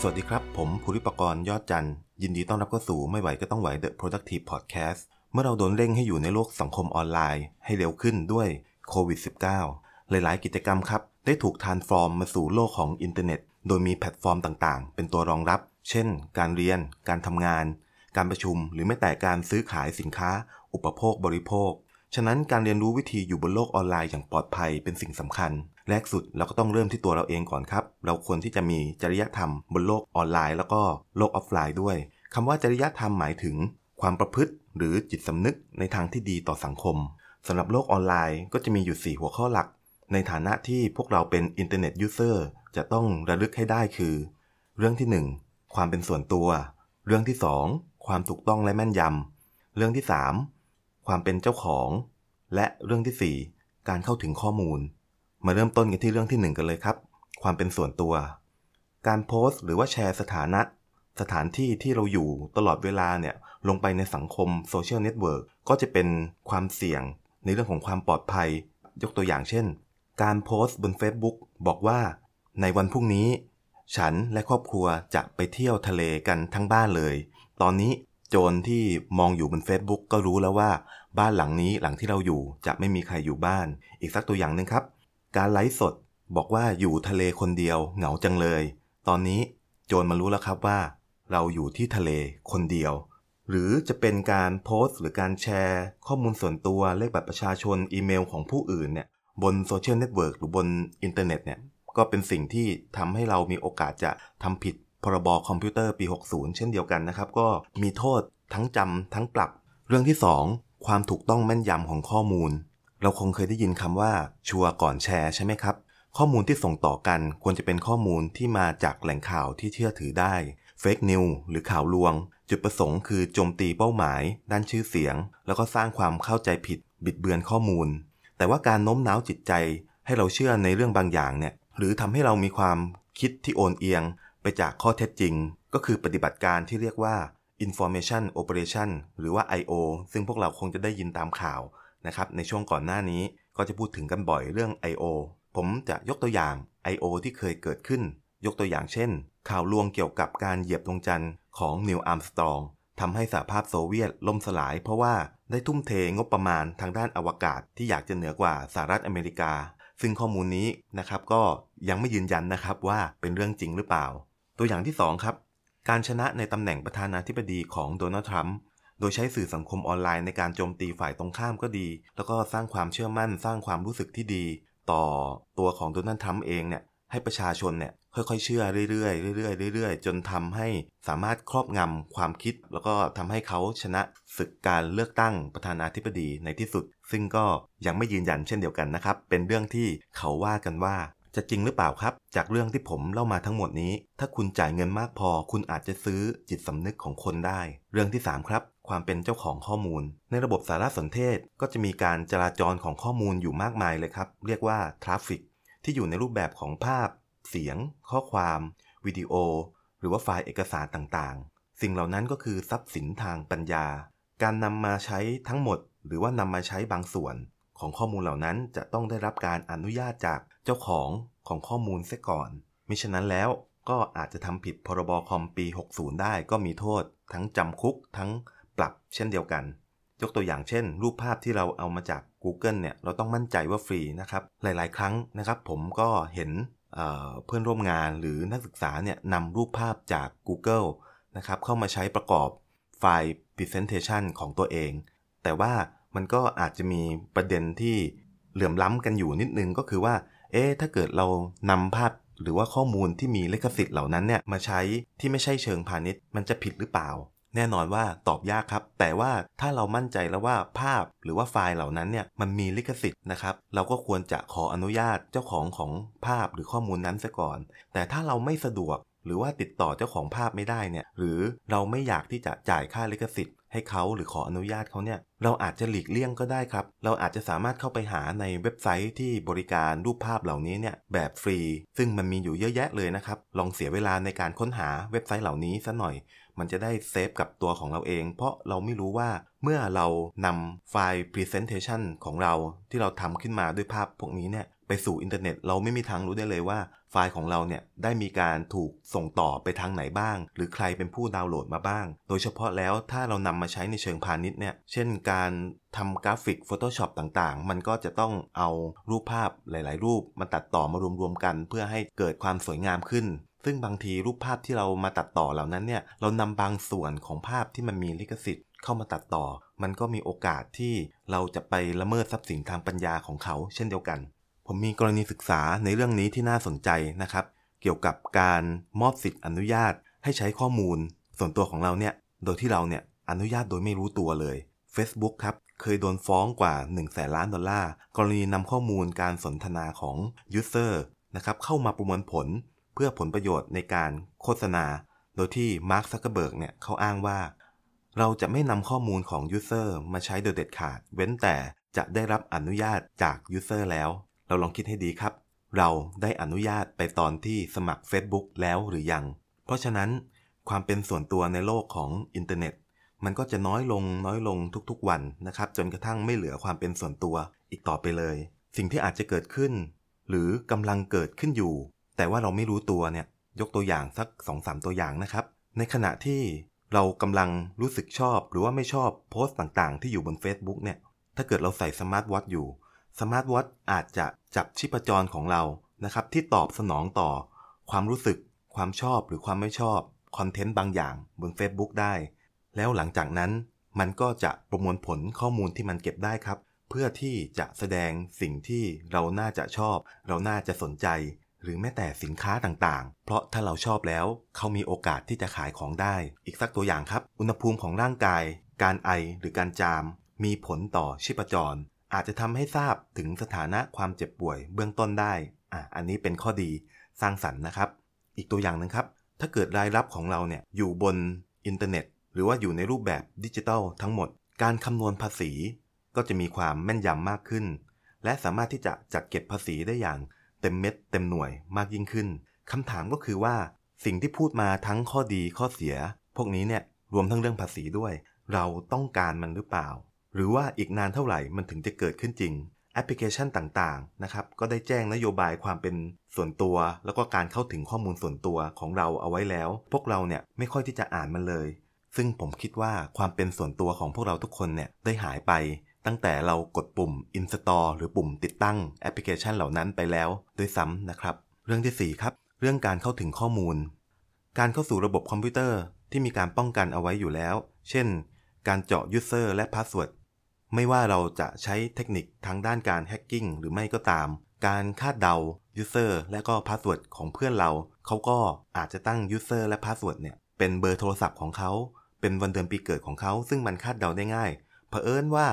สวัสดีครับ ผมภูริปกรณ์ยอดจันยินดีต้อนรับเข้าสู่ไม่ไหวก็ต้องไหว The Productive Podcast เมื่อเราโดนเร่งให้อยู่ในโลกสังคมออนไลน์ ให้เร็วขึ้นด้วยโควิด -19 หลายๆ กิจกรรมครับ ได้ถูก transform มาสู่โลกของอินเทอร์เน็ต โดยมีแพลตฟอร์มต่างๆ เป็นตัวรองรับ เช่น การเรียน การทำงาน การประชุม หรือแม้แต่การซื้อขายสินค้า อุปโภคบริโภค ฉะนั้นการเรียนรู้วิธีอยู่บนโลกออนไลน์อย่างปลอดภัยเป็นสิ่งสำคัญ แรกสุดเราก็ต้องเริ่มที่ตัวเราเองก่อนครับ เราควรที่จะมีจริยธรรมบนโลกออนไลน์ แล้วก็โลกออฟไลน์ด้วยคำว่าจริยธรรมหมายถึง ความประพฤติ หรือจิตสำนึกในทางที่ดีต่อสังคมสำหรับโลกออนไลน์ก็จะมีอยู่ 4 หัวข้อหลัก ในฐานะที่พวกเราเป็น internet user จะต้องระลึกให้ได้คือ เรื่องที่ 1 ความเป็นส่วนตัว เรื่องที่ 2 ความถูกต้องและแม่นยำ เรื่องที่ 3 ความเป็นเจ้าของ และเรื่องที่ 4 การเข้าถึงข้อมูล มาเริ่มต้นกันที่เรื่องที่ 1 กันเลยครับ ความเป็นส่วนตัว การโพสต์ หรือว่าแชร์สถานะ สถานที่ที่เราอยู่ตลอดเวลาเนี่ยลงไปในสังคม social network ก็จะเป็นความเสี่ยงในเรื่องของความปลอดภัย ยกตัวอย่างเช่น การโพสต์บน Facebook บอกว่า ในวันพรุ่งนี้ ฉันและครอบครัวจะไปเที่ยวทะเลกันทั้งบ้านเลย ตอนนี้โจรที่มองอยู่บน Facebook ก็รู้แล้วว่า บ้านหลังนี้หลังที่เราอยู่จะไม่มีใครอยู่บ้าน อีกสักตัวอย่างหนึ่งครับ การไลฟ์สด บอกว่าอยู่ทะเลคนเดียวเหงาจังเลย ตอนนี้โจรมารู้แล้วครับว่า เราอยู่ที่ทะเลคนเดียว หรือจะเป็นการโพสต์หรือการแชร์ ข้อมูลส่วนตัวเลขบัตรประชาชนอีเมลของผู้อื่นเนี่ยบน social network หรือบนอินเทอร์เน็ตเนี่ยก็เป็นสิ่งที่ทำให้เรามีโอกาสจะทำผิดพรบคอมพิวเตอร์ปี 60 เช่นเดียวกันนะครับ ก็มีโทษทั้งจำทั้งปรับ เรื่องที่ 2 ความถูกต้องแม่นยำของข้อมูล เราคงเคยได้ยินคำว่าชัวร์ก่อนแชร์ใช่ไหมครับ ข้อมูลที่ส่งต่อกันควรจะเป็นข้อมูลที่มาจากแหล่งข่าวที่เชื่อถือได้เฟกนิวหรือข่าวลวง จุดประสงค์คือโจมตีเป้าหมาย ด้านชื่อเสียง แล้วก็สร้างความเข้าใจผิด บิดเบือนข้อมูล แต่ว่าการโน้มน้าวจิตใจ ให้เราเชื่อในเรื่องบางอย่างเนี่ยหรือทำให้เรามีความคิดที่โอนเอียง ไปจากข้อเท็จจริง ก็คือปฏิบัติการที่เรียกว่า information operation หรือว่า I.O. ซึ่งพวกเราคงจะได้ยินตามข่าว นะครับในช่วงก่อนหน้านี้ก็จะพูดถึงกันบ่อยเรื่อง I.O. ผมจะยกตัวอย่าง I.O. ที่เคยเกิดขึ้น ยกตัวอย่างเช่น ข่าวลวงเกี่ยวกับการเหยียบดวงจันทร์ของนิวอัมสตรองทำให้สหภาพโซเวียตล่มสลาย เพราะว่าได้ทุ่มเทงบประมาณทางด้านอวกาศที่อยากจะเหนือกว่าสหรัฐอเมริกา ซึ่งข้อมูลนี้นะครับก็ยังไม่ยืนยันนะครับว่าเป็นเรื่องจริงหรือเปล่า ตัวอย่างที่2ครับการชนะในตำแหน่งประธานาธิบดีของโดนัลด์ทรัมป์ โดยใช้สื่อสังคมออนไลน์ในการโจมตีฝ่ายตรงข้ามก็ดี แล้วก็สร้างความเชื่อมั่นสร้างความรู้สึกที่ดี ต่อตัวของโดนัลด์ทรัมป์เองเนี่ยให้ประชาชนเนี่ยค่อยๆ เชื่อเรื่อยๆเรื่อยๆเรื่อยๆ จนทำให้สามารถครอบงำความคิด แล้วก็ทำให้เขาชนะศึกการเลือกตั้งประธานาธิบดีในที่สุด ซึ่งก็ยังไม่ยืนยันเช่นเดียวกันนะครับ เป็นเรื่องที่เขาว่ากันว่า จะจริงหรือเปล่าครับ จากเรื่องที่ผมเล่ามาทั้งหมดนี้ ถ้าคุณจ่ายเงินมากพอ คุณอาจจะซื้อจิตสำนึกของคนได้ เรื่องที่ 3 ครับ ความเป็นเจ้าของข้อมูล ในระบบสารสนเทศก็จะมีการจราจรของข้อมูลอยู่มากมายเลยครับ เรียกว่า traffic ที่อยู่ในรูปแบบของภาพ เสียง ข้อความ วิดีโอ หรือว่าไฟล์เอกสารต่างๆ สิ่งเหล่านั้นก็คือทรัพย์สินทางปัญญา การนำมาใช้ทั้งหมด หรือว่านำมาใช้บางส่วน ของข้อมูลเหล่านั้นจะต้องได้รับการอนุญาตจากเจ้าของของข้อมูลเสียก่อนมิฉะนั้นแล้วก็อาจจะทำผิดพรบคอมปี 60 ได้ก็มีโทษ ทั้งจำคุกทั้ง ปรับเช่นเดียวกัน ยกตัวอย่างเช่น รูปภาพที่เราเอามาจาก Google เนี่ยเราต้องมั่นใจว่าฟรีนะครับหลาย ๆ ครั้งนะครับผมก็เห็นเพื่อนร่วมงานหรือนักศึกษาเนี่ยนำรูปภาพจาก Google นะครับเข้ามาใช้ประกอบไฟล์ Presentation ของตัวเอง แต่ว่ามันก็อาจจะมีประเด็นที่เหลื่อมล้ำกันอยู่นิดนึงก็คือว่า เอ๊ะ ถ้าเกิดเรานำภาพหรือว่าข้อมูลที่มีลิขสิทธิ์เหล่านั้นเนี่ยมาใช้ที่ไม่ใช่เชิงพาณิชย์ มันจะผิดหรือเปล่า แน่นอนว่าตอบยากครับ แต่ว่าถ้าเรามั่นใจแล้วว่าภาพหรือว่าไฟล์เหล่านั้นเนี่ยมันมีลิขสิทธิ์นะครับ เราก็ควรจะขออนุญาตเจ้าของของภาพหรือข้อมูลนั้นซะก่อน แต่ถ้าเราไม่สะดวกหรือว่าติดต่อเจ้าของภาพไม่ได้เนี่ย หรือเราไม่อยากที่จะจ่ายค่าลิขสิทธิ์ให้เขาหรือขออนุญาตเขาเนี่ย เราอาจจะหลีกเลี่ยงก็ได้ครับ เราอาจจะสามารถเข้าไปหาในเว็บไซต์ที่บริการรูปภาพเหล่านี้เนี่ยแบบฟรี ซึ่งมันมีอยู่เยอะแยะเลยนะครับ ลองเสียเวลาในการค้นหาเว็บไซต์เหล่านี้ซะหน่อย มันจะได้เซฟกับตัวของเราเอง เพราะเราไม่รู้ว่าเมื่อเรานำไฟล์ Presentation ของเราที่เราทำขึ้นมาด้วยภาพพวกนี้เนี่ยไปสู่อินเทอร์เน็ต เราไม่มีทางรู้ได้เลยว่า ไฟล์ของเราเนี่ยได้มีการถูกส่งต่อไปทางไหนบ้าง หรือใครเป็นผู้ดาวน์โหลดมาบ้าง โดยเฉพาะแล้วถ้าเรานำมาใช้ในเชิงพาณิชย์เนี่ยเช่นการทำกราฟิก Photoshop ต่างๆ มันก็จะต้องเอารูปภาพหลาย ๆ รูปมาตัดต่อมารวมๆกัน เพื่อให้เกิดความสวยงามขึ้น ซึ่งบางทีรูปภาพที่เรามาตัดต่อเหล่านั้นเนี่ยเรานำบางส่วนของภาพที่มันมีลิขสิทธิ์เข้ามาตัดต่อ มันก็มีโอกาสที่เราจะไปละเมิดทรัพย์สินทางปัญญาของเขา เช่นเดียวกัน ผมมีกรณีศึกษาในเรื่องนี้ที่น่าสนใจนะครับ เกี่ยวกับการมอบสิทธิ์อนุญาต ให้ใช้ข้อมูล ส่วนตัวของเราเนี่ยโดยที่เราเนี่ยอนุญาตโดยไม่รู้ตัวเลย Facebook ครับเคยโดนฟ้องกว่า1แสนล้านดอลลาร์กรณีนำข้อมูลการสนทนาของ User นะครับเข้ามาประมวลผล เพื่อผลประโยชน์ในการโฆษณา โดยที่มาร์คซักเกอร์เบิร์กเนี่ยเขาอ้างว่า เราจะไม่นำข้อมูลของ User มาใช้โดยเด็ดขาด เว้นแต่จะได้รับอนุญาตจาก User แล้ว เราลองคิดให้ดีครับ เราได้อนุญาตไปตอนที่สมัคร Facebook แล้วหรือยัง เพราะฉะนั้นความเป็นส่วนตัวในโลกของอินเทอร์เน็ต มันก็จะน้อยลงน้อยลงทุกๆวันนะครับ จนกระทั่งไม่เหลือความเป็นส่วนตัวอีกต่อไปเลย สิ่งที่อาจจะเกิดขึ้น หรือกำลังเกิดขึ้นอยู่ แต่ว่าเราไม่รู้ตัวเนี่ยยกตัวอย่างสัก2-3ตัวอย่างนะครับ ในขณะที่เรากำลังรู้สึกชอบหรือว่าไม่ชอบโพสต์ต่างๆ ที่อยู่บน Facebook เนี่ยถ้าเกิดเราใส่สมาร์ทวอทอยู่สมาร์ทวอทอาจจะจับชีพจรของเรานะครับที่ตอบสนองต่อ ความรู้สึก ความชอบหรือความไม่ชอบคอนเทนต์บางอย่างบน Facebook ได้ แล้วหลังจากนั้นมันก็จะประมวลผลข้อมูลที่มันเก็บได้ครับ เพื่อที่จะแสดงสิ่งที่เราน่าจะชอบ เราน่าจะสนใจ หรือแม้แต่สินค้าต่างๆ เพราะถ้าเราชอบแล้วเขามีโอกาสที่จะขายของได้ อีกสักตัวอย่างครับ อุณหภูมิของร่างกาย การไอหรือการจาม มีผลต่อชีพจร อาจจะทำให้ทราบถึงสถานะความเจ็บป่วยเบื้องต้นได้อะอันนี้เป็นข้อดีสร้างสรรค์นะครับ อีกตัวอย่างนึงครับ ถ้าเกิดรายรับของเราเนี่ยอยู่บนอินเทอร์เน็ต หรือว่าอยู่ในรูปแบบดิจิทัลทั้งหมด การคำนวณภาษี ก็จะมีความแม่นยำมากขึ้น และสามารถที่จะจัดเก็บภาษีได้อย่าง เต็มเม็ดเต็มหน่วยมากยิ่งขึ้นคำถามก็คือว่าสิ่งที่พูดมาทั้งข้อดีข้อเสีย พวกนี้เนี่ยรวมทั้งเรื่องภาษีด้วย เราต้องการมันหรือเปล่า หรือว่าอีกนานเท่าไหร่มันถึงจะเกิดขึ้นจริงแอปพลิเคชันต่างๆนะครับก็ได้แจ้งนโยบายความเป็นส่วนตัว แล้วก็การเข้าถึงข้อมูลส่วนตัวของเราเอาไว้แล้ว พวกเราเนี่ยไม่ค่อยที่จะอ่านมันเลย ซึ่งผมคิดว่าความเป็นส่วนตัวของพวกเราทุกคนเนี่ยได้หายไป ตั้งแต่เรากดปุ่ม install หรือปุ่มติดตั้งแอปพลิเคชันเหล่านั้นไปแล้วด้วยซ้ำนะครับ เรื่องที่ 4 ครับ เรื่องการเข้าถึงข้อมูล การเข้าสู่ระบบคอมพิวเตอร์ที่มีการป้องกันเอาไว้อยู่แล้ว เช่น การเจาะ user และ password ไม่ว่าเราจะใช้เทคนิคทางด้านการ hacking หรือไม่ก็ตาม การคาดเดา user และก็ password ของเพื่อนเรา เขาก็อาจจะตั้ง user และ password เนี่ยเป็นเบอร์โทรศัพท์ของเขา เป็นวันเดือนปีเกิดของเขา ซึ่งมันคาดเดาได้ง่าย เผอิญว่า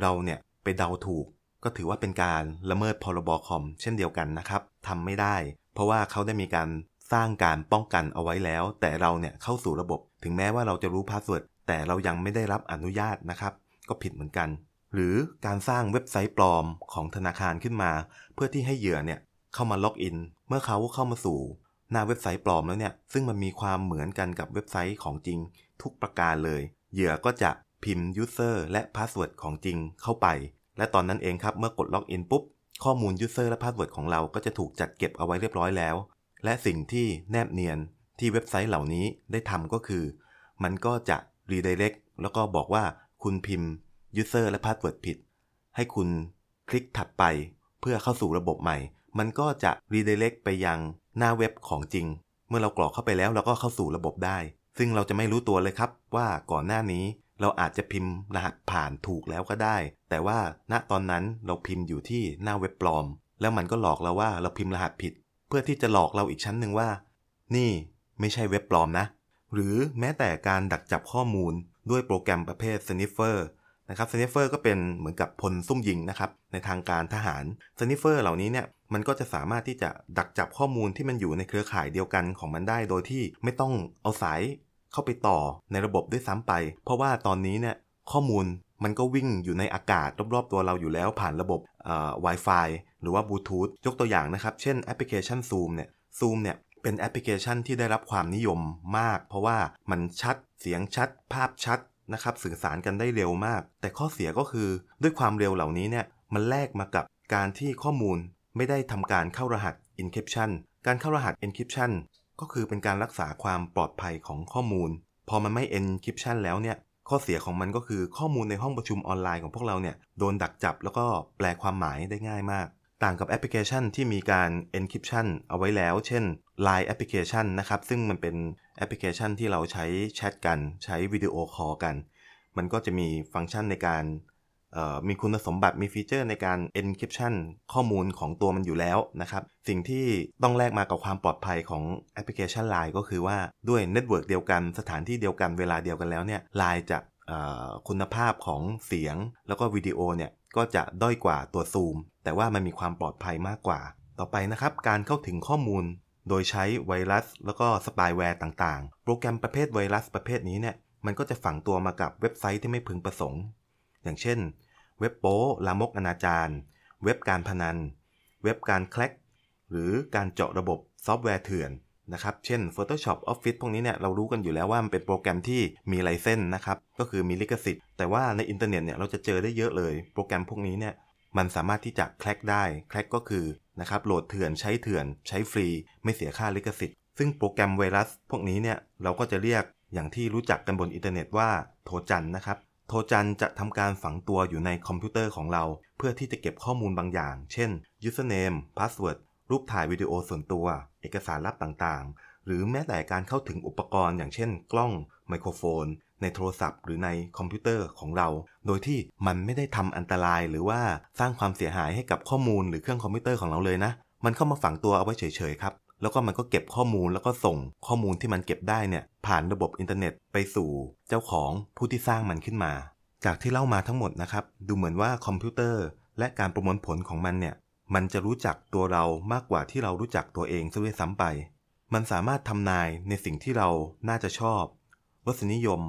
เราเนี่ยไปเดาถูก ก็ถือว่าเป็นการละเมิดพรบคอมเช่นเดียวกันนะครับทำไม่ได้ เพราะว่าเขาได้มีการสร้างการป้องกันเอาไว้แล้ว แต่เราเนี่ยเข้าสู่ระบบ ถึงแม้ว่าเราจะรู้ password แต่เรายังไม่ได้รับอนุญาตนะครับ ก็ผิดเหมือนกัน หรือการสร้างเว็บไซต์ปลอมของธนาคารขึ้นมา เพื่อที่ให้เหยื่อเนี่ยเข้ามาล็อกอิน เมื่อเขาเข้ามาสู่หน้าเว็บไซต์ปลอมแล้วเนี่ยซึ่งมันมีความเหมือนกันกับเว็บไซต์ของจริงทุกประการเลย เหยื่อก็จะ พิมพ์ user และพาสเวิร์ดของจริงเข้าไป และตอนนั้นเองครับเมื่อกดล็อกอินปุ๊บ ข้อมูล user และพาสเวิร์ดของเราก็จะถูกจัดเก็บเอาไว้เรียบร้อยแล้ว และสิ่งที่แนบเนียนที่เว็บไซต์เหล่านี้ได้ทำก็คือ มันก็จะ redirect แล้วก็บอกว่าคุณพิมพ์ user และ password ผิด ให้คุณคลิกถัดไปเพื่อเข้าสู่ระบบใหม่ มันก็จะ redirect ไปยังหน้าเว็บของจริง เมื่อเรากรอกเข้าไปแล้วเราก็เข้าสู่ระบบได้ ซึ่งเราจะไม่รู้ตัวเลยครับว่าก่อนหน้านี้ เราอาจจะพิมพ์รหัสผ่านถูกแล้วก็ได้ แต่ว่าณตอนนั้นเราพิมพ์อยู่ที่หน้าเว็บปลอม แล้วมันก็หลอกเราว่าเราพิมพ์รหัสผิด เพื่อที่จะหลอกเราอีกชั้นหนึ่งว่า นี่ไม่ใช่เว็บปลอมนะ หรือแม้แต่การดักจับข้อมูลด้วยโปรแกรมประเภท Sniffer นะครับ Sniffer ก็เป็นเหมือนกับพลซุ่มยิงนะครับในทางการทหาร Sniffer เหล่านี้เนี่ยมันก็จะสามารถที่จะดักจับข้อมูลที่มันอยู่ในเครือข่ายเดียวกันของมันได้ โดยที่ไม่ต้องเอาสาย เข้าไปต่อในระบบด้วยซ้ำไป เพราะว่าตอนนี้เนี่ยข้อมูลมันก็วิ่งอยู่ในอากาศรอบๆตัวเราอยู่แล้วผ่านระบบ Wi-Fi หรือว่าบลูทูธยกตัวอย่างนะครับ เช่นแอปพลิเคชัน Zoom เนี่ย Zoom เนี่ยเป็นแอปพลิเคชันที่ได้รับความนิยมมาก เพราะว่ามันชัดเสียงชัด ภาพชัดนะครับสื่อสารกันได้เร็วมาก แต่ข้อเสียก็คือด้วยความเร็วเหล่านี้เนี่ยมันแลกมากับการที่ข้อมูลไม่ได้ทำการเข้ารหัส encryption การเข้ารหัส encryption ก็คือเป็นการรักษาความปลอดภัยของข้อมูล พอมันไม่ encryption แล้วเนี่ย ข้อเสียของมันก็คือข้อมูลในห้องประชุมออนไลน์ของพวกเราเนี่ย โดนดักจับแล้วก็แปลความหมายได้ง่ายมาก ต่างกับแอปพลิเคชันที่มีการ encryption เอาไว้แล้ว เช่น Line Application นะครับ ซึ่งมันเป็นแอปพลิเคชันที่เราใช้แชทกัน ใช้วิดีโอคอลกัน มันก็จะมีฟังก์ชันในการ มีคุณสมบัติมีฟีเจอร์ในการ encryption ข้อมูลของตัวมันอยู่แล้วนะครับ สิ่งที่ต้องแลกมากับความปลอดภัยของแอปพลิเคชัน Line ก็คือว่าด้วย network เดียวกันสถานที่เดียวกันเวลาเดียวกันแล้วเนี่ย Line จะคุณภาพของเสียง แล้วก็วิดีโอเนี่ยก็จะด้อยกว่าตัวซูม แต่ว่ามันมีความปลอดภัยมากกว่า ต่อไปนะครับการเข้าถึงข้อมูล โดยใช้ไวรัส แล้วก็สปายแวร์ต่างๆ โปรแกรมประเภทไวรัสประเภทนี้เนี่ยมันก็จะฝังตัวมากับเว็บไซต์ที่ไม่พึงประสงค์ อย่างเช่น เว็บโป้ลามกอนาจารเว็บการพนัน เว็บการ crack หรือการเจาะระบบซอฟต์แวร์เถื่อนนะครับ เช่น Photoshop Office พวกนี้เนี่ยเรารู้กันอยู่แล้วว่ามันเป็นโปรแกรมที่มี license นะครับ ก็คือมีลิขสิทธิ์ แต่ว่าในอินเทอร์เน็ตเนี่ยเราจะเจอได้เยอะเลย โปรแกรมพวกนี้เนี่ยมันสามารถที่จะ crack ได้ crack ก็คือนะครับโหลดเถื่อนใช้เถื่อนใช้ฟรี ไม่เสียค่าลิขสิทธิ์ ซึ่งโปรแกรมไวรัส พวกนี้เนี่ยเราก็จะเรียกอย่างที่รู้จักกันบนอินเทอร์เน็ตว่าโทจันนะครับ ทจันจะทำการฝังตัวอยู่ในคอมพิวเตอร์ของเรา เพื่อที่จะเก็บข้อมูลบางอย่าง เช่น username password รูปถ่ายวิดีโอส่วนตัว เอกสารลับต่างๆ หรือแม้แต่การเข้าถึงอุปกรณ์ อย่างเช่น กล้อง ไมโครโฟน ในโทรศัพท์ หรือในคอมพิวเตอร์ของเรา โดยที่มันไม่ได้ทำอันตรายหรือว่าสร้างความเสียหายให้กับข้อมูลหรือเครื่องคอมพิวเตอร์ของเราเลยนะ มันเข้ามาฝังตัวเอาไว้เฉยๆครับ แล้วก็มันก็เก็บข้อมูลแล้วก็ส่งข้อมูลที่มันเก็บได้เนี่ยผ่านระบบอินเทอร์เน็ตไปสู่เจ้าของผู้ที่สร้างมันขึ้นมา จากที่เล่ามาทั้งหมดนะครับดูเหมือนว่าคอมพิวเตอร์และการประมวลผลของมันเนี่ยมันจะรู้จักตัวเรามากกว่าที่เรารู้จักตัวเองซะด้วยซ้ำไป มันสามารถทำนายในสิ่งที่เราน่าจะชอบรสนิยม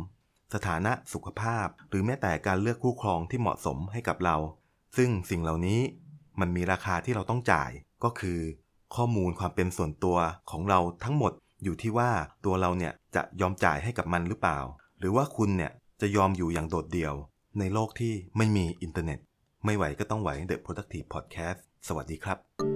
สถานะสุขภาพ หรือแม้แต่การเลือกคู่ครองที่เหมาะสมให้กับเรา ซึ่งสิ่งเหล่านี้มันมีราคาที่เราต้องจ่ายก็คือ ข้อมูลความเป็นส่วนตัวของเราทั้งหมดอยู่ที่ว่าตัวเราเนี่ยจะยอมจ่ายให้กับมันหรือเปล่า หรือว่าคุณเนี่ยจะยอมอยู่อย่างโดดเดี่ยว ในโลกที่ไม่มีอินเทอร์เน็ต ไม่ไหวก็ต้องไหว The Productive Podcast สวัสดีครับ